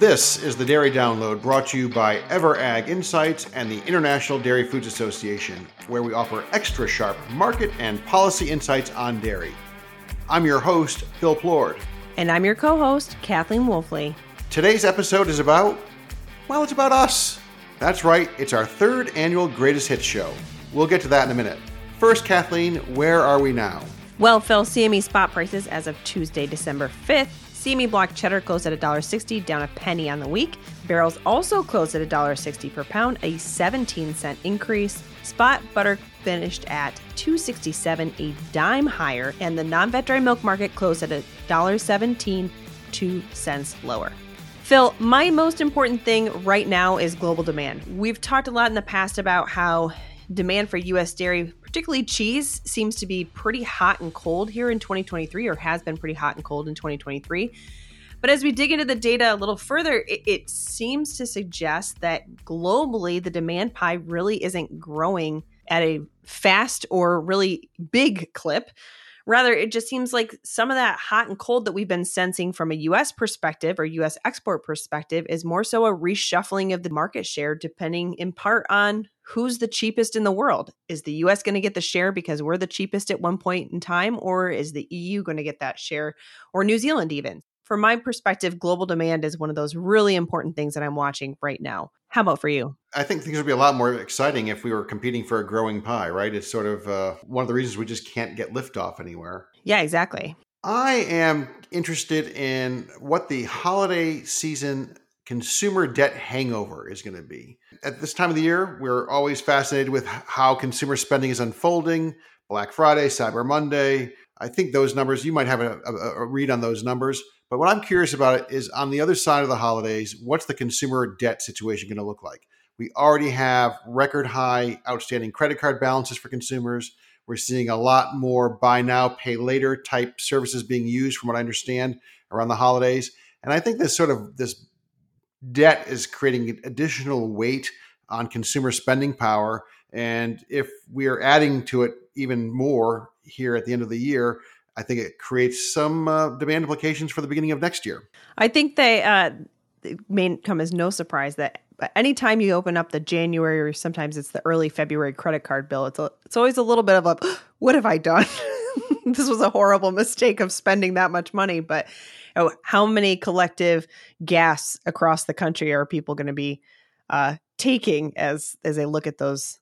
This is the Dairy Download brought to you by EverAg Insights and the International Dairy Foods Association, where we offer extra sharp market and policy insights on dairy. I'm your host, Phil Plourd. And I'm your co host, Kathleen Wolfley. Today's episode is about, well, it's about us. That's right, it's our third annual Greatest Hits show. We'll get to that in a minute. First, Kathleen, where are we now? Well, Phil, CME spot prices as of Tuesday, December 5th. CME block cheddar closed at $1.60, down a penny on the week. Barrels also closed at $1.60 per pound, a 17 cent increase. Spot butter finished at 267, a dime higher, and the nonfat dry milk market closed at $1.17, 2 cents lower. Phil, my most important thing right now is global demand. We've talked a lot in the past about how demand for US dairy particularly cheese, seems to be pretty hot and cold here in 2023, or has been pretty hot and cold in 2023. But as we dig into the data a little further, it, it, seems to suggest that globally the demand pie really isn't growing at a fast or really big clip. Rather, it just seems like some of that hot and cold that we've been sensing from a US perspective or US export perspective is more so a reshuffling of the market share, depending in part on who's the cheapest in the world. Is the US going to get the share because we're the cheapest at one point in time, or is the EU going to get that share, or New Zealand even? From my perspective, global demand is one of those really important things that I'm watching right now. How about for you? I think things would be a lot more exciting if we were competing for a growing pie, right? It's sort of uh, one of the reasons we just can't get liftoff anywhere. Yeah, exactly. I am interested in what the holiday season consumer debt hangover is going to be. At this time of the year, we're always fascinated with how consumer spending is unfolding. Black Friday, Cyber Monday. I think those numbers, you might have a, a, a read on those numbers. But what I'm curious about is on the other side of the holidays, what's the consumer debt situation going to look like? We already have record high outstanding credit card balances for consumers. We're seeing a lot more buy now, pay later type services being used, from what I understand, around the holidays. And I think this sort of this debt is creating additional weight on consumer spending power. And if we are adding to it even more here at the end of the year, I think it creates some uh, demand implications for the beginning of next year. I think they uh, may come as no surprise that anytime you open up the January or sometimes it's the early February credit card bill, it's a, it's always a little bit of a what have I done? this was a horrible mistake of spending that much money. But you know, how many collective gas across the country are people going to be uh, taking as as they look at those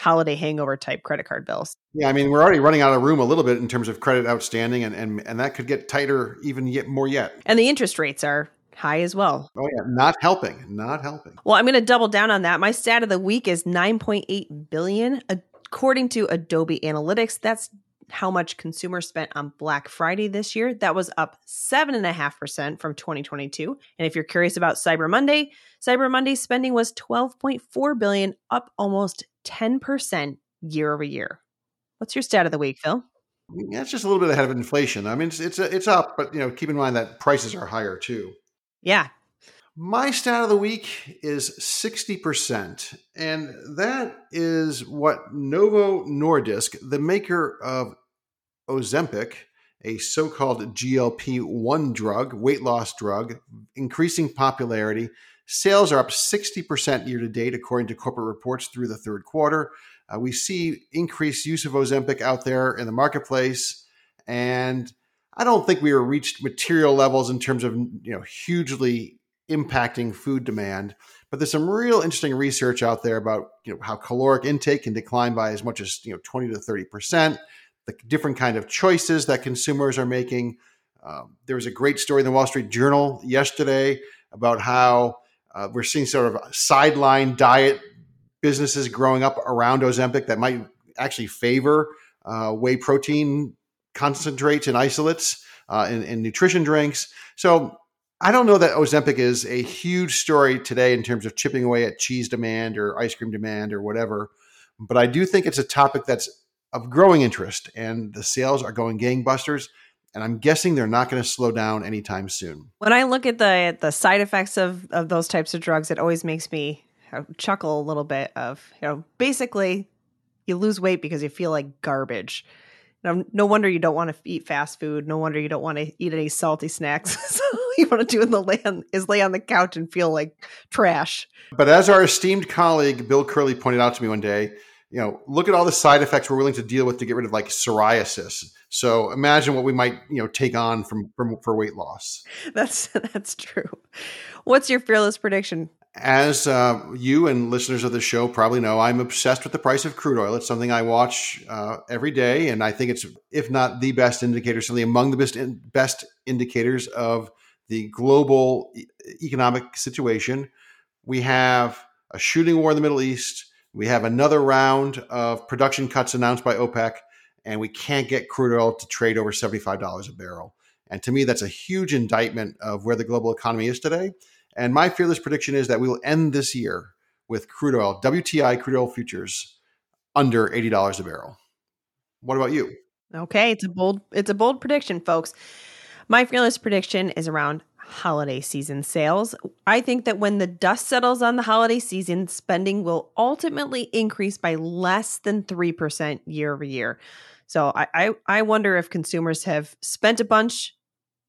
holiday hangover type credit card bills. Yeah, I mean, we're already running out of room a little bit in terms of credit outstanding, and and, and that could get tighter even yet more yet. And the interest rates are high as well. Oh yeah, not helping, not helping. Well, I'm going to double down on that. My stat of the week is 9.8 billion according to Adobe Analytics. That's how much consumers spent on Black Friday this year. That was up 7.5% from 2022. And if you're curious about Cyber Monday, Cyber Monday spending was 12.4 billion, up almost 10% year over year. What's your stat of the week, Phil? Mm, yeah, it's just a little bit ahead of inflation. I mean, it's it's, it's up, but you know, keep in mind that prices are higher too. Yeah. My stat of the week is 60%. And that is what Novo Nordisk, the maker of Ozempic, a so called GLP 1 drug, weight loss drug, increasing popularity. Sales are up 60% year to date, according to corporate reports through the third quarter. Uh, we see increased use of Ozempic out there in the marketplace. And I don't think we have reached material levels in terms of you know hugely impacting food demand. But there's some real interesting research out there about you know how caloric intake can decline by as much as you know 20 to 30 percent the different kind of choices that consumers are making. Um, there was a great story in the Wall Street Journal yesterday about how uh, we're seeing sort of sideline diet businesses growing up around Ozempic that might actually favor uh, whey protein concentrates and isolates uh, in nutrition drinks. So I don't know that Ozempic is a huge story today in terms of chipping away at cheese demand or ice cream demand or whatever. But I do think it's a topic that's of growing interest, and the sales are going gangbusters. And I'm guessing they're not going to slow down anytime soon. When I look at the the side effects of of those types of drugs, it always makes me uh, chuckle a little bit. Of you know, basically, you lose weight because you feel like garbage. No, no wonder you don't want to eat fast food. No wonder you don't want to eat any salty snacks. so you want to do in the land is lay on the couch and feel like trash. But as our esteemed colleague Bill Curley pointed out to me one day, you know, look at all the side effects we're willing to deal with to get rid of like psoriasis. So imagine what we might, you know, take on from, from for weight loss. That's that's true. What's your fearless prediction? As uh, you and listeners of the show probably know, I'm obsessed with the price of crude oil. It's something I watch uh, every day, and I think it's, if not the best indicator, certainly among the best in, best indicators of the global e- economic situation. We have a shooting war in the Middle East. We have another round of production cuts announced by OPEC, and we can't get crude oil to trade over $75 a barrel. And to me, that's a huge indictment of where the global economy is today. And my fearless prediction is that we will end this year with crude oil, WTI crude oil futures under $80 a barrel. What about you? Okay, it's a bold it's a bold prediction, folks. My fearless prediction is around holiday season sales. I think that when the dust settles on the holiday season, spending will ultimately increase by less than 3% year over year. So I, I, I wonder if consumers have spent a bunch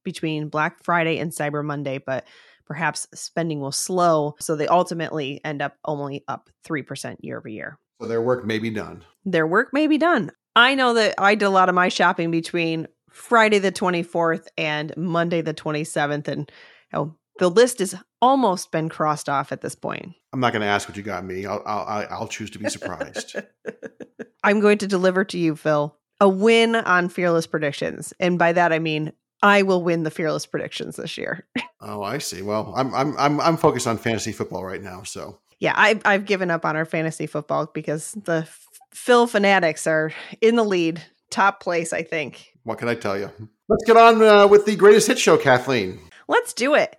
between Black Friday and Cyber Monday, but perhaps spending will slow. So they ultimately end up only up 3% year over year. So their work may be done. Their work may be done. I know that I did a lot of my shopping between Friday the 24th and Monday the 27th. And you know, the list has almost been crossed off at this point. I'm not going to ask what you got me. I'll, I'll, I'll choose to be surprised. I'm going to deliver to you, Phil, a win on Fearless Predictions. And by that, I mean I will win the fearless predictions this year. oh, I see. Well, I'm I'm I'm I'm focused on fantasy football right now, so. Yeah, I've I've given up on our fantasy football because the Phil fanatics are in the lead, top place, I think. What can I tell you? Let's get on uh, with the greatest hit show, Kathleen. Let's do it.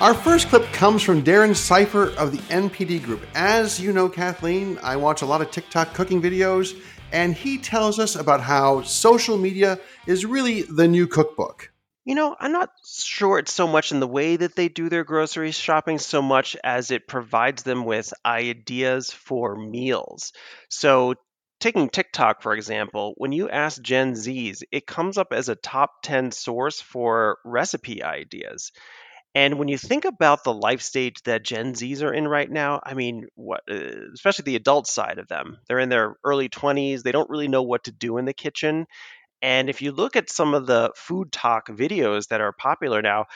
Our first clip comes from Darren Seifer of the NPD Group. As you know, Kathleen, I watch a lot of TikTok cooking videos, and he tells us about how social media is really the new cookbook. You know, I'm not sure it's so much in the way that they do their grocery shopping so much as it provides them with ideas for meals. So, taking TikTok, for example, when you ask Gen Zs, it comes up as a top 10 source for recipe ideas. And when you think about the life stage that Gen Zs are in right now, I mean, what, uh, especially the adult side of them, they're in their early 20s. They don't really know what to do in the kitchen. And if you look at some of the FoodTok videos that are popular now,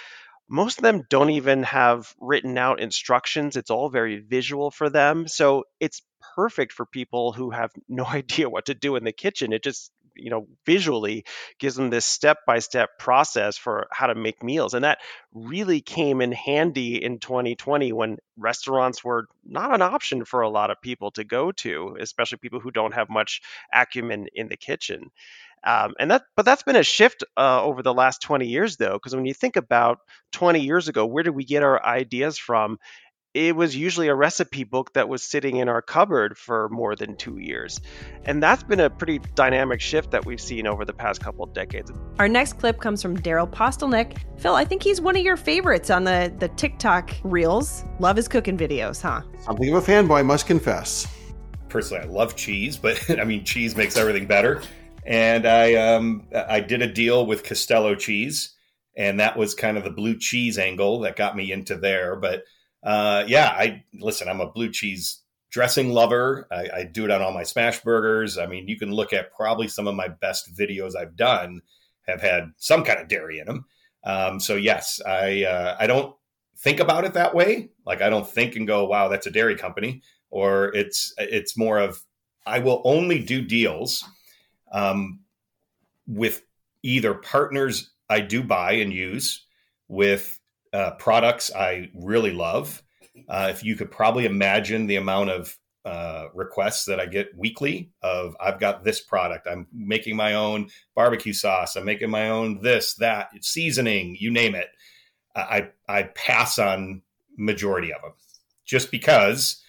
most of them don't even have written out instructions. It's all very visual for them. So it's perfect for people who have no idea what to do in the kitchen. It just you know visually gives them this step by step process for how to make meals and that really came in handy in 2020 when restaurants were not an option for a lot of people to go to especially people who don't have much acumen in the kitchen um, and that but that's been a shift uh, over the last 20 years though because when you think about 20 years ago where did we get our ideas from it was usually a recipe book that was sitting in our cupboard for more than two years. And that's been a pretty dynamic shift that we've seen over the past couple of decades. Our next clip comes from Daryl Postelnick. Phil, I think he's one of your favorites on the, the TikTok reels. Love his cooking videos, huh? Something of a fanboy, must confess. Personally, I love cheese, but I mean, cheese makes everything better. And I, um, I did a deal with Castello cheese, and that was kind of the blue cheese angle that got me into there. But uh, yeah, I listen. I'm a blue cheese dressing lover. I, I, do it on all my smash burgers. I mean, you can look at probably some of my best videos I've done have had some kind of dairy in them. Um, so yes, I uh, I don't think about it that way. Like I don't think and go, wow, that's a dairy company, or it's it's more of I will only do deals um, with either partners I do buy and use with uh, products I really love. Uh, if you could probably imagine the amount of uh, requests that I get weekly of I've got this product, I'm making my own barbecue sauce, I'm making my own this, that, seasoning, you name it. I I pass on majority of them just because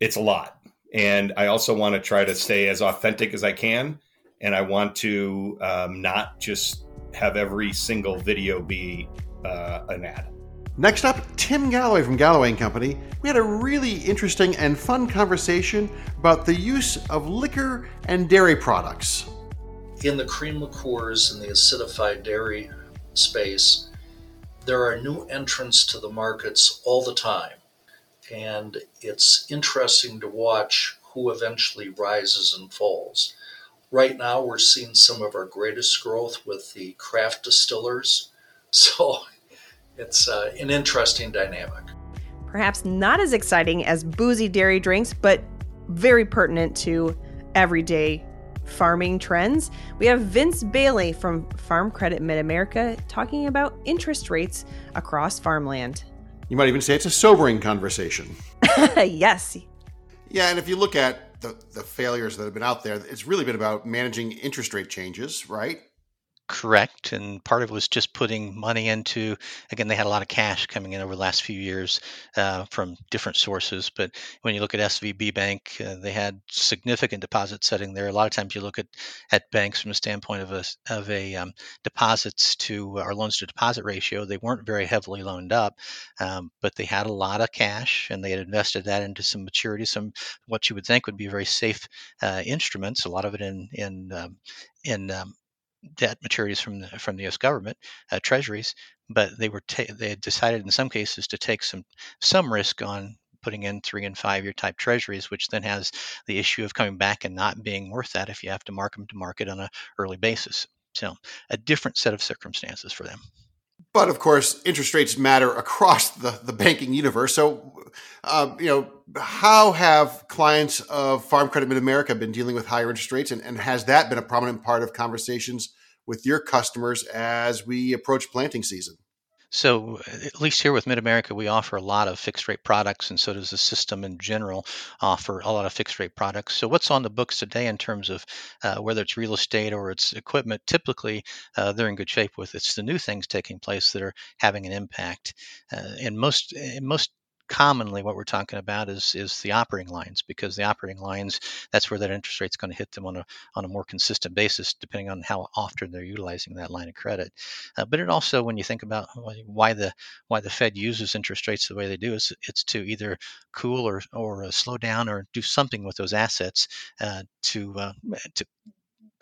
it's a lot, and I also want to try to stay as authentic as I can, and I want to um, not just have every single video be uh, an ad. Next up, Tim Galloway from Galloway and Company. We had a really interesting and fun conversation about the use of liquor and dairy products. in the cream liqueurs and the acidified dairy space, there are new entrants to the markets all the time. And it's interesting to watch who eventually rises and falls. Right now, we're seeing some of our greatest growth with the craft distillers. So it's uh, an interesting dynamic. Perhaps not as exciting as boozy dairy drinks, but very pertinent to everyday farming trends. We have Vince Bailey from Farm Credit Mid America talking about interest rates across farmland. You might even say it's a sobering conversation. yes. Yeah, and if you look at the, the failures that have been out there, it's really been about managing interest rate changes, right? Correct. And part of it was just putting money into, again, they had a lot of cash coming in over the last few years uh, from different sources. But when you look at SVB Bank, uh, they had significant deposit setting there. A lot of times you look at, at banks from a standpoint of a, of a um, deposits to our loans to deposit ratio, they weren't very heavily loaned up, um, but they had a lot of cash and they had invested that into some maturity, some what you would think would be very safe uh, instruments, a lot of it in, in, um, in um, debt maturities from the from the U.S. government uh, treasuries, but they were ta- they had decided in some cases to take some some risk on putting in three and five year type treasuries, which then has the issue of coming back and not being worth that if you have to mark them to market on a early basis. So a different set of circumstances for them. But of course, interest rates matter across the, the banking universe. So, uh, you know, how have clients of Farm Credit Mid America been dealing with higher interest rates? And, and has that been a prominent part of conversations with your customers as we approach planting season? So, at least here with Mid America, we offer a lot of fixed rate products, and so does the system in general offer a lot of fixed rate products. So, what's on the books today in terms of uh, whether it's real estate or it's equipment? Typically, uh, they're in good shape with. It's the new things taking place that are having an impact. Uh, in most in most commonly what we're talking about is is the operating lines because the operating lines that's where that interest rate is going to hit them on a on a more consistent basis depending on how often they're utilizing that line of credit. Uh, but it also when you think about why the why the Fed uses interest rates the way they do is it's to either cool or or uh, slow down or do something with those assets uh, to uh, to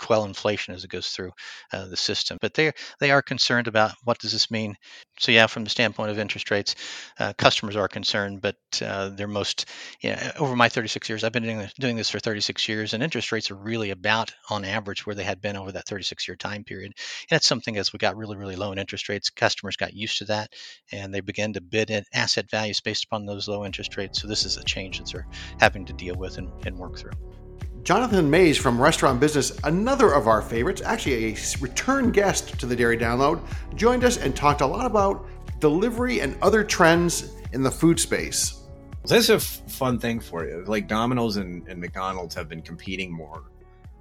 quell inflation as it goes through uh, the system. But they they are concerned about what does this mean. So yeah, from the standpoint of interest rates, uh, customers are concerned, but uh, they're most yeah. Over my 36 years, I've been doing this, doing this for 36 years, and interest rates are really about on average where they had been over that 36 year time period. And that's something as we got really really low in interest rates, customers got used to that, and they began to bid in asset values based upon those low interest rates. So this is a change that they're having to deal with and, and work through. Jonathan Maze from Restaurant Business, another of our favorites, actually a return guest to the Dairy Download, joined us and talked a lot about delivery and other trends in the food space. This is a f- fun thing for you. Like Domino's and, and, McDonald's have been competing more,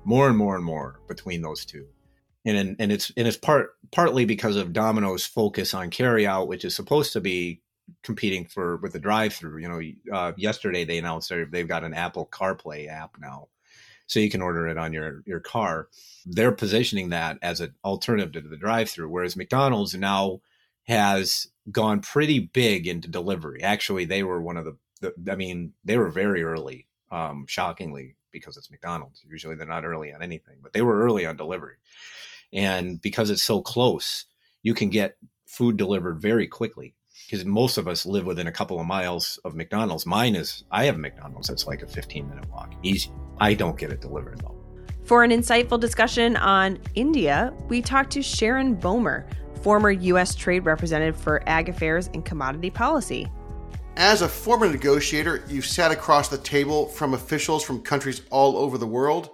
more and more and more between those two, and and it's and it's part partly because of Domino's focus on carryout, which is supposed to be competing for with the drive-through. You know, uh, yesterday they announced they've got an Apple CarPlay app now, so you can order it on your your car. They're positioning that as an alternative to the drive-through, whereas McDonald's now has gone pretty big into delivery. Actually, they were one of the, the I mean, they were very early, um, shockingly, because it's McDonald's. Usually they're not early on anything, but they were early on delivery. And because it's so close, you can get food delivered very quickly because most of us live within a couple of miles of McDonald's. Mine is, I have McDonald's. It's like a 15 minute walk. Easy. I don't get it delivered though. For an insightful discussion on India, we talked to Sharon Bomer, former U.S. Trade Representative for Ag Affairs and Commodity Policy. As a former negotiator, you've sat across the table from officials from countries all over the world.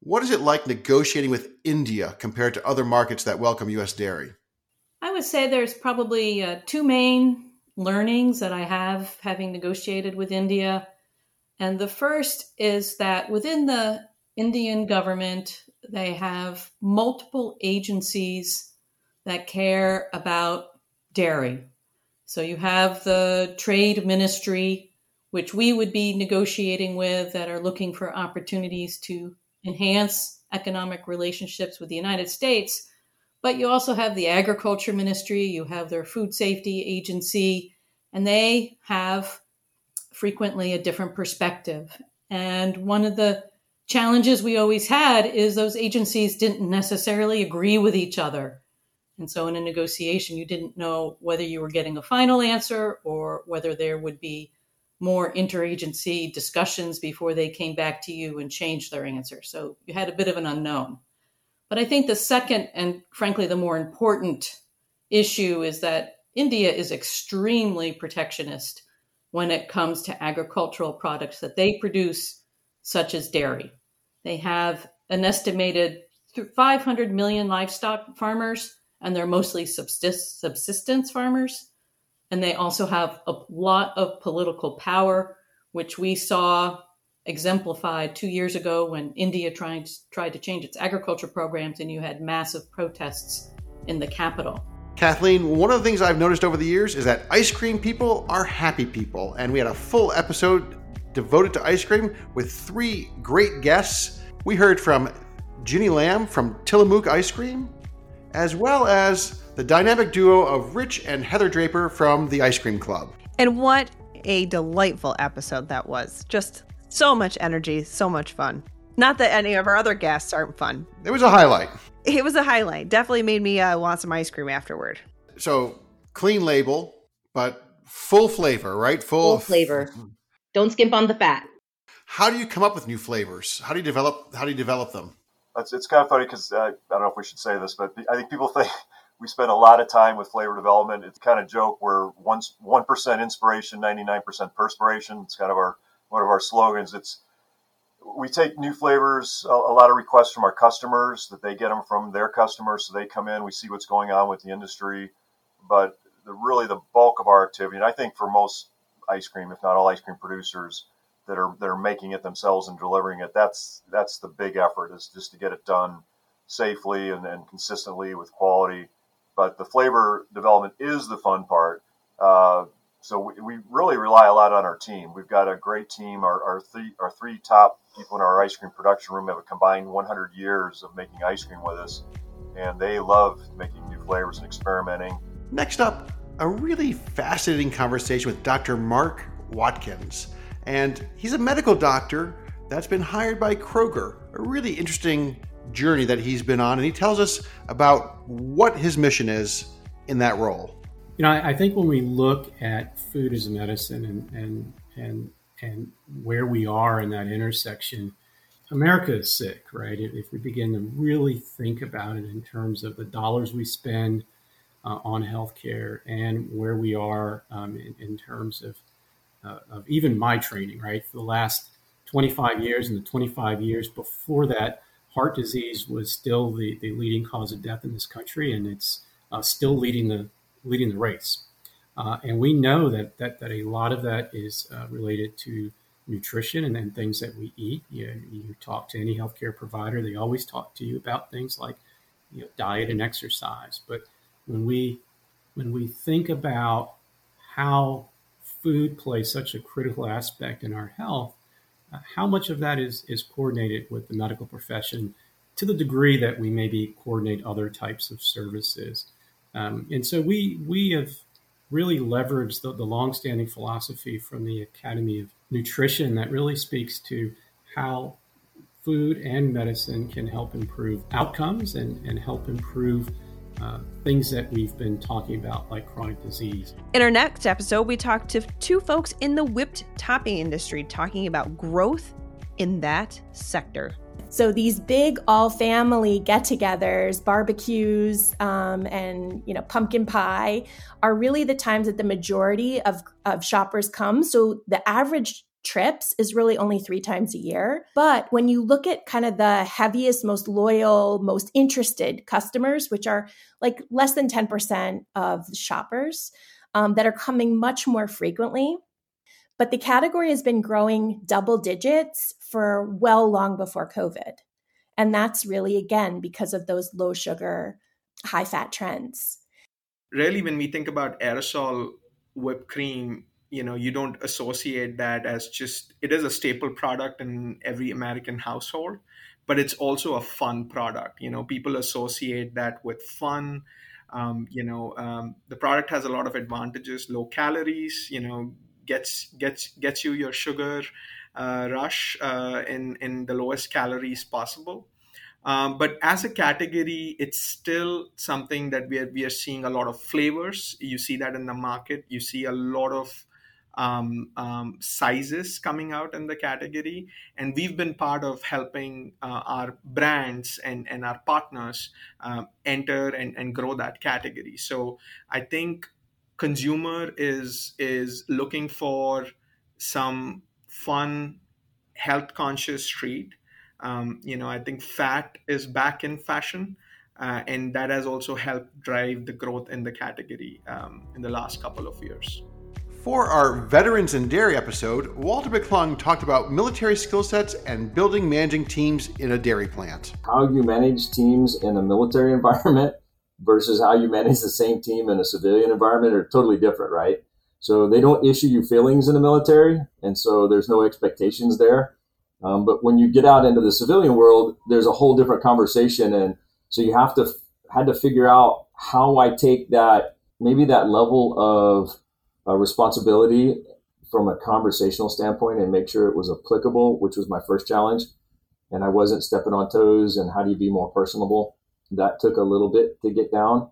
What is it like negotiating with India compared to other markets that welcome U.S. dairy? I would say there's probably uh, two main learnings that I have having negotiated with India. And the first is that within the Indian government, they have multiple agencies that care about dairy. So you have the trade ministry, which we would be negotiating with, that are looking for opportunities to enhance economic relationships with the United States. But you also have the agriculture ministry, you have their food safety agency, and they have frequently a different perspective. And one of the challenges we always had is those agencies didn't necessarily agree with each other. And so in a negotiation, you didn't know whether you were getting a final answer or whether there would be more interagency discussions before they came back to you and changed their answer. So you had a bit of an unknown. But I think the second and frankly the more important issue is that India is extremely protectionist when it comes to agricultural products that they produce, such as dairy. They have an estimated 500 million livestock farmers, and they're mostly subsist- subsistence farmers. And they also have a lot of political power, which we saw exemplified two years ago when India tried, tried to change its agriculture programs and you had massive protests in the capital. Kathleen, one of the things I've noticed over the years is that ice cream people are happy people. And we had a full episode devoted to ice cream with three great guests. We heard from Ginny Lamb from Tillamook Ice Cream, as well as the dynamic duo of Rich and Heather Draper from the Ice Cream Club. And what a delightful episode that was. Just so much energy, so much fun. Not that any of our other guests aren't fun. It was a highlight. It was a highlight. Definitely made me uh, want some ice cream afterward. So clean label, but full flavor, right? Full, full flavor. Don't skimp on the fat. How do you come up with new flavors? How do you develop? How do you develop them? It's, it's kind of funny because uh, I don't know if we should say this, but I think people think we spend a lot of time with flavor development. It's kind of joke where one one percent inspiration, ninety nine percent perspiration. It's kind of our one of our slogans. It's we take new flavors, a, a, lot of requests from our customers that they get them from their customers. So they come in, we see what's going on with the industry. But the, really, the bulk of our activity, and I think for most ice cream, if not all ice cream producers that are that are making it themselves and delivering it, that's that's the big effort is just to get it done safely and, and consistently with quality. But the flavor development is the fun part. Uh, so we, we, really rely a lot on our team. We've got a great team. Our, our, three, our three top people in our ice cream production room have a combined 100 years of making ice cream with us, and they love making new flavors and experimenting. Next up, a really fascinating conversation with Dr. Marc Watkins. And he's a medical doctor that's been hired by Kroger. A really interesting journey that he's been on, and he tells us about what his mission is in that role. You know, I, I think when we look at food as a medicine and and and and where we are in that intersection, America is sick, right? If, we begin to really think about it in terms of the dollars we spend uh, on healthcare and where we are um, in, in, terms of uh, of even my training, right? For the last 25 years and the 25 years before that, heart disease was still the, the leading cause of death in this country, and it's uh, still leading the leading the race. Uh, and we know that, that, that a lot of that is uh, related to nutrition and then things that we eat. You, you talk to any healthcare provider, they always talk to you about things like you know, diet and exercise. But when we when we think about how food plays such a critical aspect in our health, uh, how much of that is is coordinated with the medical profession to the degree that we maybe coordinate other types of services. Um, and so we we have really leveraged the, the longstanding philosophy from the Academy of Nutrition that really speaks to how food and medicine can help improve outcomes and, and help improve uh, things that we've been talking about, like chronic disease. In our next episode, we talked to two folks in the whipped topping industry talking about growth in that sector. So these big all family get-togethers, barbecues, um, and you know pumpkin pie are really the times that the majority of, of shoppers come. So the average trips is really only three times a year. But when you look at kind of the heaviest, most loyal, most interested customers, which are like less than 10% of shoppers um, that are coming much more frequently, but the category has been growing double digits for well long before COVID. And that's really, again, because of those low sugar, high fat trends. Really, when we think about aerosol whipped cream, you know, you don't associate that as just, it is a staple product in every American household, but it's also a fun product. You know, people associate that with fun. Um, you know, um, the product has a lot of advantages, low calories, you know, gets gets gets you your sugar uh, rush uh, in in the lowest calories possible. Um, but as a category, it's still something that we are we are seeing a lot of flavors. You see that in the market. You see a lot of um, um, sizes coming out in the category. And we've been part of helping uh, our brands and, and our partners uh, enter and, and grow that category. So I think consumer is is looking for some fun, health conscious treat. Um, you know, I think fat is back in fashion. Uh, and that has also helped drive the growth in the category um, in the last couple of years. For our Veterans in Dairy episode, Walter McClung talked about military skill sets and building managing teams in a dairy plant. How you manage teams in a military environment versus how you manage the same team in a civilian environment are totally different, right? So they don't issue you feelings in the military, and so there's no expectations there. Um, but when you get out into the civilian world, there's a whole different conversation, and so you have to had to figure out how I take that maybe that level of uh, responsibility from a conversational standpoint and make sure it was applicable, which was my first challenge. And I wasn't stepping on toes. And how do you be more personable? That took a little bit to get down.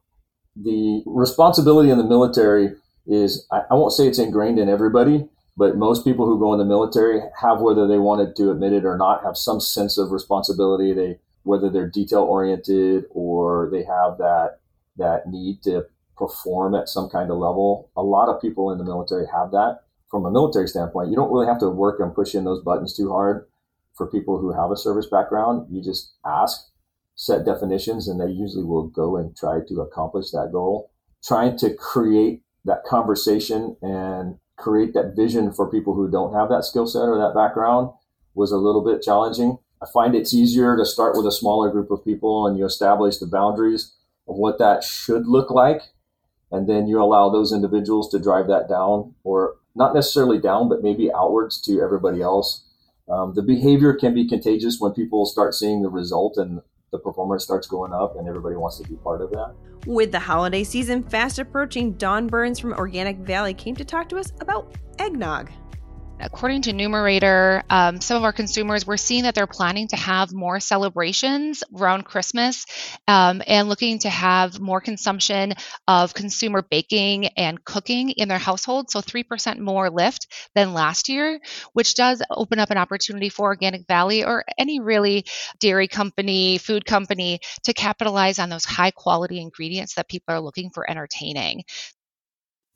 The responsibility in the military is, I, I won't say it's ingrained in everybody, but most people who go in the military have, whether they wanted to admit it or not, have some sense of responsibility. They, whether they're detail oriented or they have that, that need to perform at some kind of level. A lot of people in the military have that. From a military standpoint, you don't really have to work and push in those buttons too hard for people who have a service background. You just ask, set definitions, and they usually will go and try to accomplish that goal. Trying to create that conversation and create that vision for people who don't have that skill set or that background was a little bit challenging. I find it's easier to start with a smaller group of people and you establish the boundaries of what that should look like and then you allow those individuals to drive that down or not necessarily down but maybe outwards to everybody else um, the behavior can be contagious when people start seeing the result and the performance starts going up and everybody wants to be part of that. With the holiday season fast approaching dawn burns from organic valley came to talk to us about eggnog according to Numerator, um, some of our consumers, we're seeing that they're planning to have more celebrations around Christmas um, and looking to have more consumption of consumer baking and cooking in their household. So 3% more lift than last year, which does open up an opportunity for Organic Valley or any really dairy company, food company to capitalize on those high quality ingredients that people are looking for entertaining.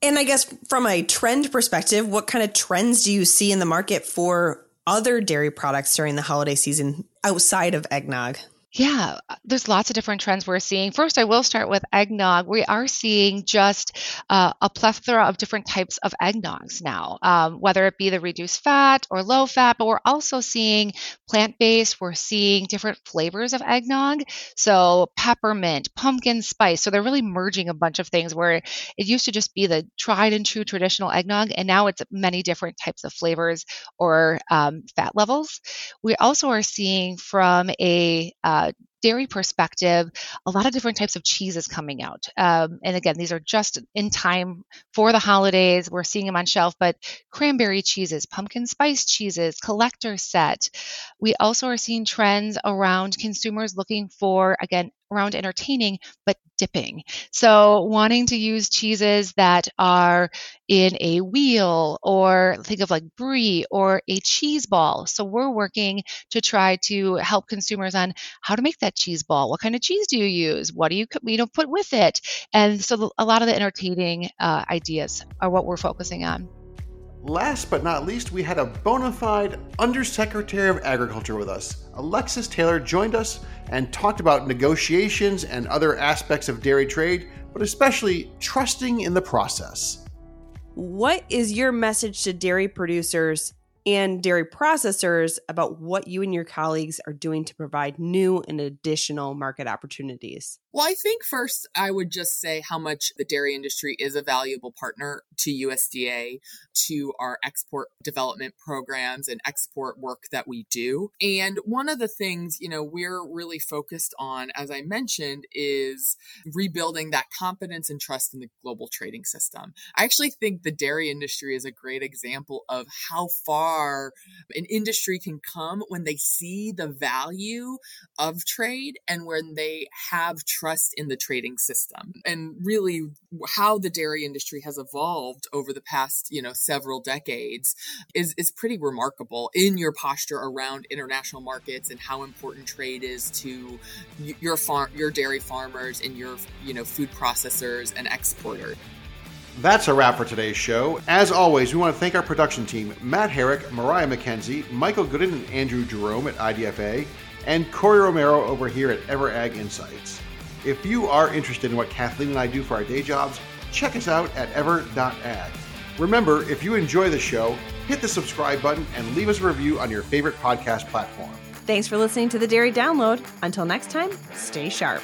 And I guess from a trend perspective, what kind of trends do you see in the market for other dairy products during the holiday season outside of eggnog? Yeah, uh, there's lots of different trends we're seeing. First, I will start with eggnog. We are seeing just uh, a plethora of different types of eggnogs now, um, whether it be the reduced fat or low fat, but we're also seeing plant based. We're seeing different flavors of eggnog. So, peppermint, pumpkin spice. So, they're really merging a bunch of things where it used to just be the tried and true traditional eggnog, and now it's many different types of flavors or um, fat levels. We also are seeing from a uh, uh, dairy perspective, a lot of different types of cheeses coming out. Um, and again, these are just in time for the holidays. We're seeing them on shelf, but cranberry cheeses, pumpkin spice cheeses, collector set. We also are seeing trends around consumers looking for, again, around entertaining, but dipping. So, wanting to use cheeses that are in a wheel or think of like brie or a cheese ball. So, we're working to try to help consumers on how to make that cheese ball. What kind of cheese do you use? What do you, you know, put with it? And so, a lot of the entertaining uh, ideas are what we're focusing on. Last but not least, we had a bona fide Undersecretary of Agriculture with us. Alexis Taylor joined us and talked about negotiations and other aspects of dairy trade, but especially trusting in the process. What is your message to dairy producers and dairy processors about what you and your colleagues are doing to provide new and additional market opportunities? Well, I think first I would just say how much the dairy industry is a valuable partner to USDA, to our export development programs and export work that we do. And one of the things, you know, we're really focused on, as I mentioned, is rebuilding that confidence and trust in the global trading system. I actually think the dairy industry is a great example of how far an industry can come when they see the value of trade and when they have trust in the trading system. And really how the dairy industry has evolved over the past, you know, several decades is is pretty remarkable in your posture around international markets and how important trade is to your farm your dairy farmers and your, you know, food processors and exporters. That's a wrap for today's show. As always, we want to thank our production team Matt Herrick, Mariah McKenzie, Michael Gooden, and Andrew Jerome at IDFA, and Corey Romero over here at EverAg Insights. If you are interested in what Kathleen and I do for our day jobs, check us out at ever.ag. Remember, if you enjoy the show, hit the subscribe button and leave us a review on your favorite podcast platform. Thanks for listening to the Dairy Download. Until next time, stay sharp.